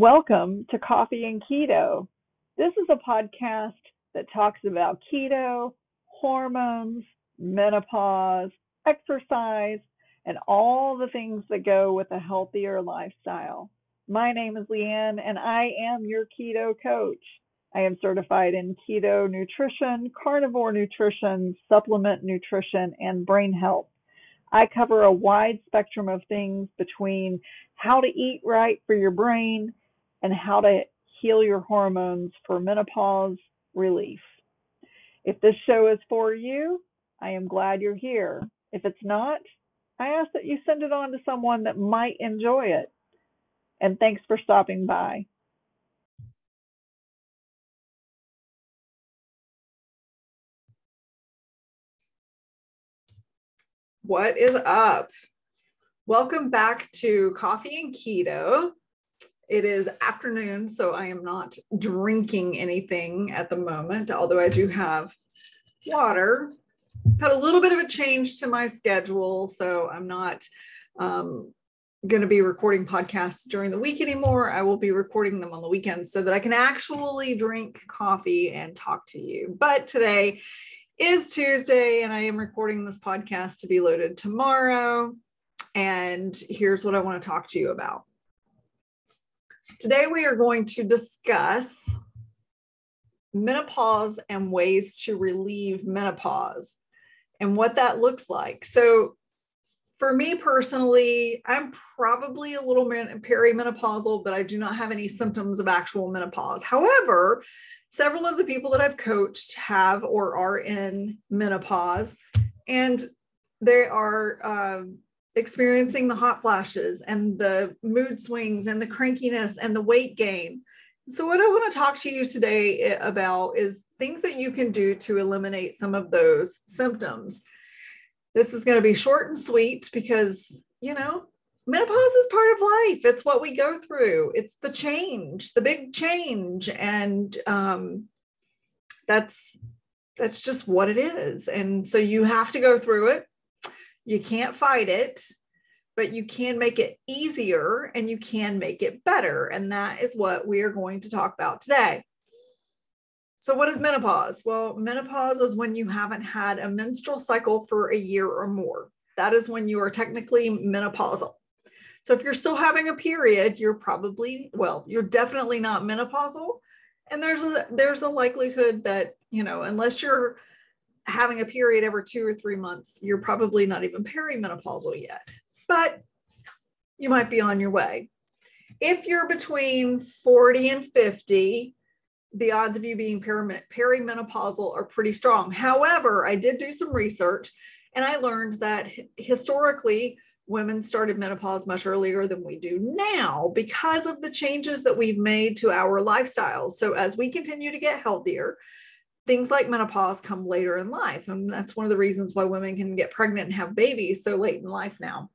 Welcome to Coffee and Keto. This is a podcast that talks about keto, hormones, menopause, exercise, and all the things that go with a healthier lifestyle. My name is Leanne, and I am your keto coach. I am certified in keto nutrition, carnivore nutrition, supplement nutrition, and brain health. I cover a wide spectrum of things between how to eat right for your brain and how to heal your hormones for menopause relief. If this show is for you, I am glad you're here. If it's not, I ask that you send it on to someone that might enjoy it. And thanks for stopping by. What is up? Welcome back to Coffee and Keto. It is afternoon, so I am not drinking anything at the moment, although I do have water. Had a little bit of a change to my schedule, so I'm not um, going to be recording podcasts during the week anymore. I will be recording them on the weekends so that I can actually drink coffee and talk to you. But today is Tuesday, and I am recording this podcast to be loaded tomorrow. And here's what I want to talk to you about. Today, we are going to discuss menopause and ways to relieve menopause and what that looks like. So, for me personally, I'm probably a little perimenopausal, but I do not have any symptoms of actual menopause. However, several of the people that I've coached have or are in menopause, and they are um, experiencing the hot flashes and the mood swings and the crankiness and the weight gain. So, what I want to talk to you today about is things that you can do to eliminate some of those symptoms. This is going to be short and sweet because, you know, menopause is part of life. It's what we go through, it's the change, the big change. And um, that's that's just what it is and so you have to go through it you can't fight it, but you can make it easier and you can make it better. And that is what we are going to talk about today. So, what is menopause? Well, menopause is when you haven't had a menstrual cycle for a year or more. That is when you are technically menopausal. So, if you're still having a period, you're probably, well, you're definitely not menopausal. And there's a there's a likelihood that, you know, unless you're having a period every two or three months, you're probably not even perimenopausal yet, but you might be on your way. If you're between 40 and 50, the odds of you being perimenopausal are pretty strong. However, I did do some research and I learned that historically, women started menopause much earlier than we do now because of the changes that we've made to our lifestyles. So, as we continue to get healthier, things like menopause come later in life. And that's one of the reasons why women can get pregnant and have babies so late in life now.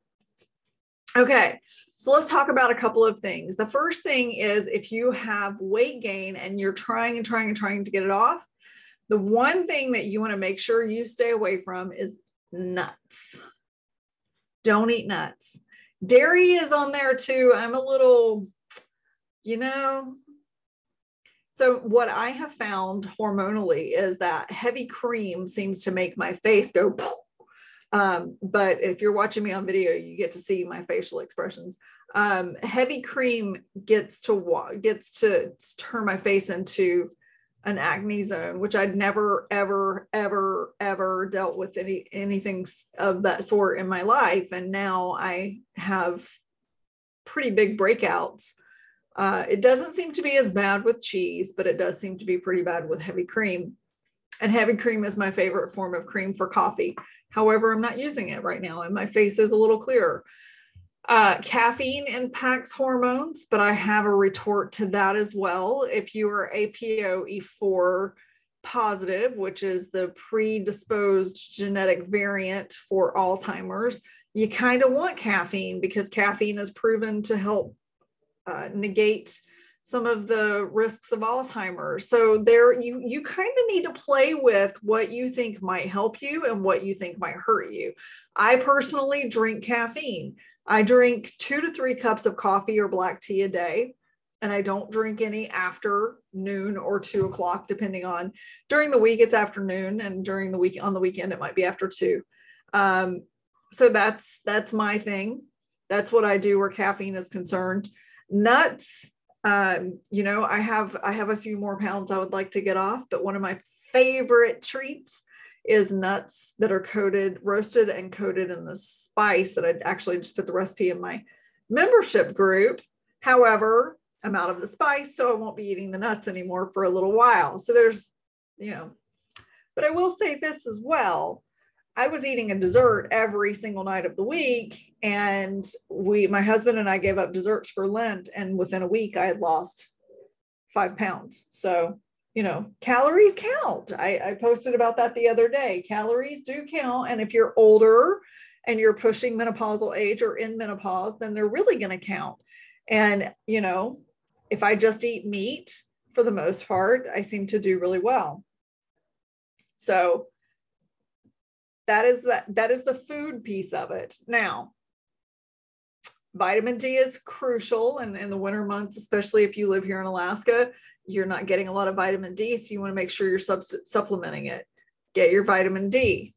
Okay, so let's talk about a couple of things. The first thing is if you have weight gain and you're trying and trying and trying to get it off, the one thing that you want to make sure you stay away from is nuts. Don't eat nuts. Dairy is on there too. I'm a little, you know, so, what I have found hormonally is that heavy cream seems to make my face go. Um, but if you're watching me on video, you get to see my facial expressions. Um, heavy cream gets to gets to turn my face into an acne zone, which I'd never, ever, ever, ever dealt with any anything of that sort in my life, and now I have pretty big breakouts uh, it doesn't seem to be as bad with cheese, but it does seem to be pretty bad with heavy cream. And heavy cream is my favorite form of cream for coffee. However, I'm not using it right now, and my face is a little clearer. Uh, caffeine impacts hormones, but I have a retort to that as well. If you are APOE4 positive, which is the predisposed genetic variant for Alzheimer's, you kind of want caffeine because caffeine is proven to help uh, negate some of the risks of Alzheimer's. So there you you kind of need to play with what you think might help you and what you think might hurt you. I personally drink caffeine. I drink 2 to 3 cups of coffee or black tea a day. and I don't drink any after noon or two o'clock, depending on during the week it's afternoon, and during the week on the weekend it might be after two. Um, so that's that's my thing. That's what I do where caffeine is concerned. Nuts, um, you know, I have I have a few more pounds I would like to get off, but one of my favorite treats is nuts that are coated, roasted and coated in the spice that I actually just put the recipe in my membership group. However, I'm out of the spice, so I won't be eating the nuts anymore for a little while. So there's, you know, but I will say this as well. I was eating a dessert every single night of the week. And we, my husband and I gave up desserts for Lent. And within a week, I had lost five pounds. So, you know, calories count. I, I posted about that the other day. Calories do count. And if you're older and you're pushing menopausal age or in menopause, then they're really going to count. And, you know, if I just eat meat for the most part, I seem to do really well. So, that is that that is the food piece of it. Now vitamin d is crucial and in the winter months especially if you live here in alaska. You're not getting a lot of vitamin d so you want to make sure you're sub- supplementing it. Get your vitamin d.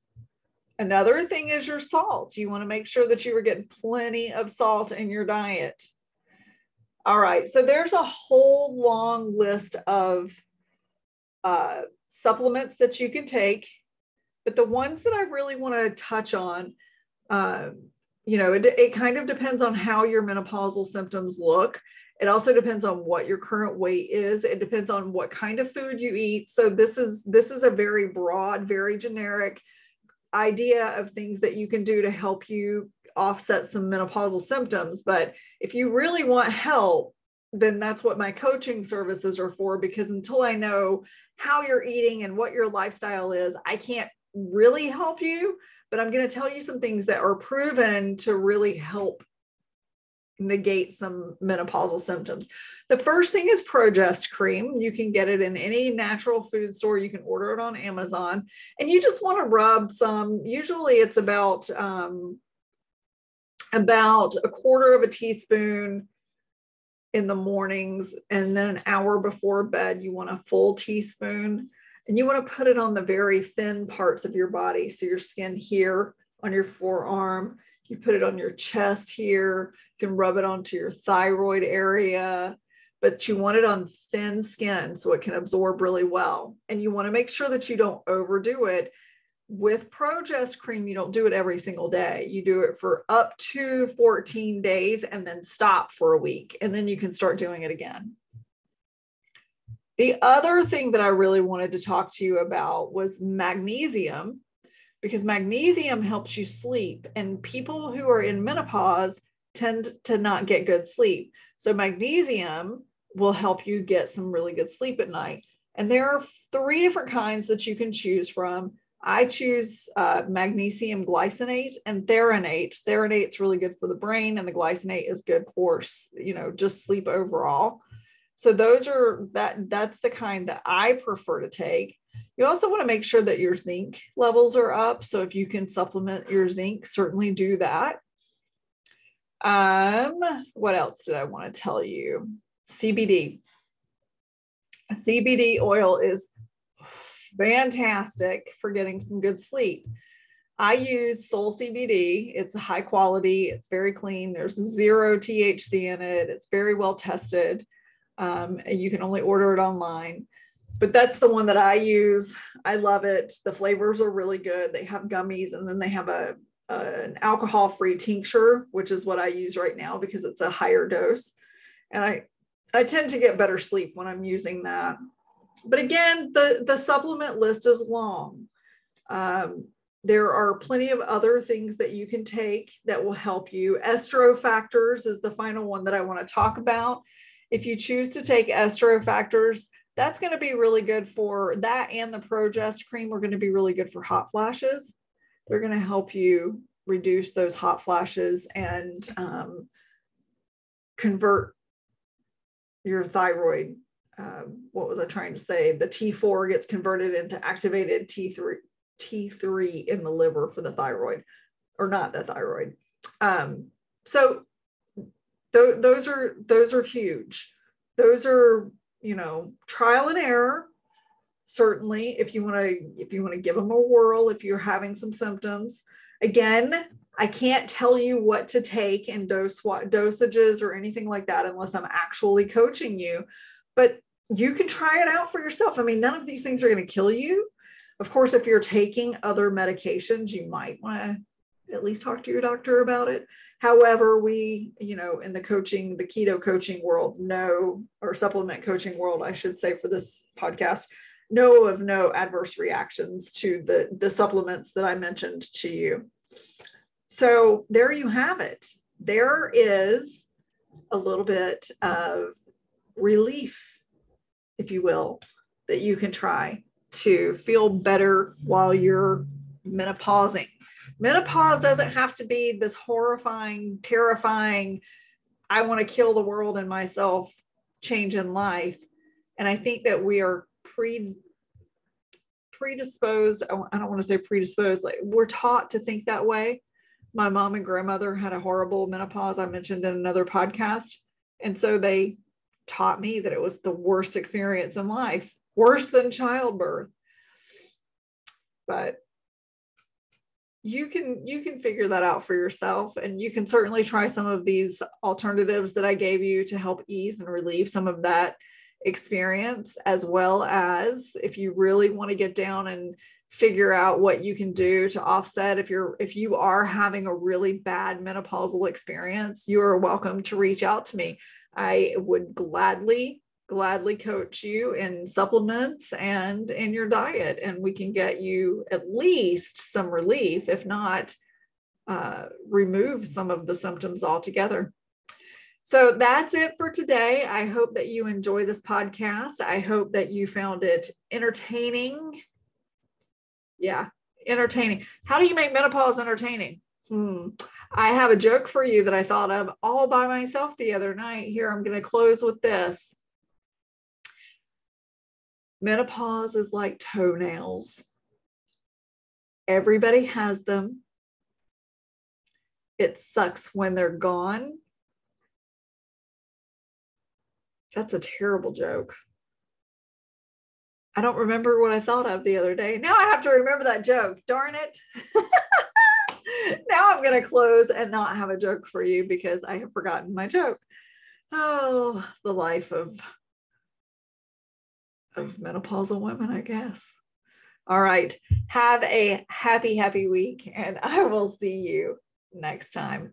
Another thing is your salt. You want to make sure that you are getting plenty of salt in your diet. All right so there's a whole long list of uh, supplements that you can take but the ones that I really want to touch on, um, you know, it, it kind of depends on how your menopausal symptoms look. It also depends on what your current weight is. It depends on what kind of food you eat. So this is this is a very broad, very generic idea of things that you can do to help you offset some menopausal symptoms. But if you really want help, then that's what my coaching services are for because until I know how you're eating and what your lifestyle is, I can't really help you, but I'm going to tell you some things that are proven to really help negate some menopausal symptoms. The first thing is Progest cream. You can get it in any natural food store. You can order it on Amazon, and you just want to rub some. Usually, it's about um, about a quarter of a teaspoon in the mornings, and then an hour before bed, you want a full teaspoon and you want to put it on the very thin parts of your body. So your skin here on your forearm, you put it on your chest here, you can rub it onto your thyroid area, but you want it on thin skin so it can absorb really well. And you want to make sure that you don't overdo it. With Progest cream, you don't do it every single day. You do it for up to 14 days and then stop for a week. And then you can start doing it again. The other thing that I really wanted to talk to you about was magnesium, because magnesium helps you sleep. And people who are in menopause tend to not get good sleep. So, magnesium will help you get some really good sleep at night. And there are three different kinds that you can choose from. I choose uh, magnesium glycinate and threonate. Threonate's really good for the brain, and the glycinate is good for you know just sleep overall. So those are that that's the kind that I prefer to take. You also want to make sure that your zinc levels are up. So if you can supplement your zinc, certainly do that. Um, what else did I want to tell you? CBD. CBD oil is fantastic for getting some good sleep. I use Soul CBD. It's high quality, it's very clean. There's zero THC in it. It's very well tested. Um, you can only order it online. But that's the one that I use. I love it. The flavors are really good. They have gummies and then they have a, a an alcohol free tincture, which is what I use right now because it's a higher dose. And I, I tend to get better sleep when I'm using that. But again, the, the supplement list is long. Um, there are plenty of other things that you can take that will help you. Estro factors is the final one that I want to talk about. If you choose to take estro factors, that's going to be really good for that and the Progest cream are going to be really good for hot flashes. They're going to help you reduce those hot flashes and um, convert your thyroid. Um, what was I trying to say? The T4 gets converted into activated T3, T3 in the liver for the thyroid, or not the thyroid. Um, so th- those are those are huge those are, you know, trial and error. Certainly, if you want to, if you want to give them a whirl, if you're having some symptoms, again, I can't tell you what to take and dose what dosages or anything like that unless I'm actually coaching you. But you can try it out for yourself. I mean, none of these things are going to kill you. Of course, if you're taking other medications, you might want to at least talk to your doctor about it. However, we, you know, in the coaching, the keto coaching world, know, or supplement coaching world, I should say for this podcast, know of no adverse reactions to the, the supplements that I mentioned to you. So there you have it. There is a little bit of relief, if you will, that you can try to feel better while you're menopausing. Menopause doesn't have to be this horrifying, terrifying, I want to kill the world and myself change in life. And I think that we are pre predisposed. I don't want to say predisposed, like we're taught to think that way. My mom and grandmother had a horrible menopause, I mentioned in another podcast. And so they taught me that it was the worst experience in life, worse than childbirth. But you can you can figure that out for yourself and you can certainly try some of these alternatives that I gave you to help ease and relieve some of that experience as well as if you really want to get down and figure out what you can do to offset. If you're if you are having a really bad menopausal experience you are welcome to reach out to me. I would gladly, gladly coach you in supplements and in your diet, and we can get you at least some relief, if not uh, remove some of the symptoms altogether. So that's it for today. I hope that you enjoy this podcast. I hope that you found it entertaining. Yeah, entertaining. How do you make menopause entertaining? Hmm. I have a joke for you that I thought of all by myself the other night. Here, I'm going to close with this. Menopause is like toenails. Everybody has them. It sucks when they're gone. That's a terrible joke. I don't remember what I thought of the other day. Now I have to remember that joke. Darn it. now I'm going to close and not have a joke for you because I have forgotten my joke. Oh, the life of of menopausal women, I guess. All right. Have a happy, happy week, and I will see you next time.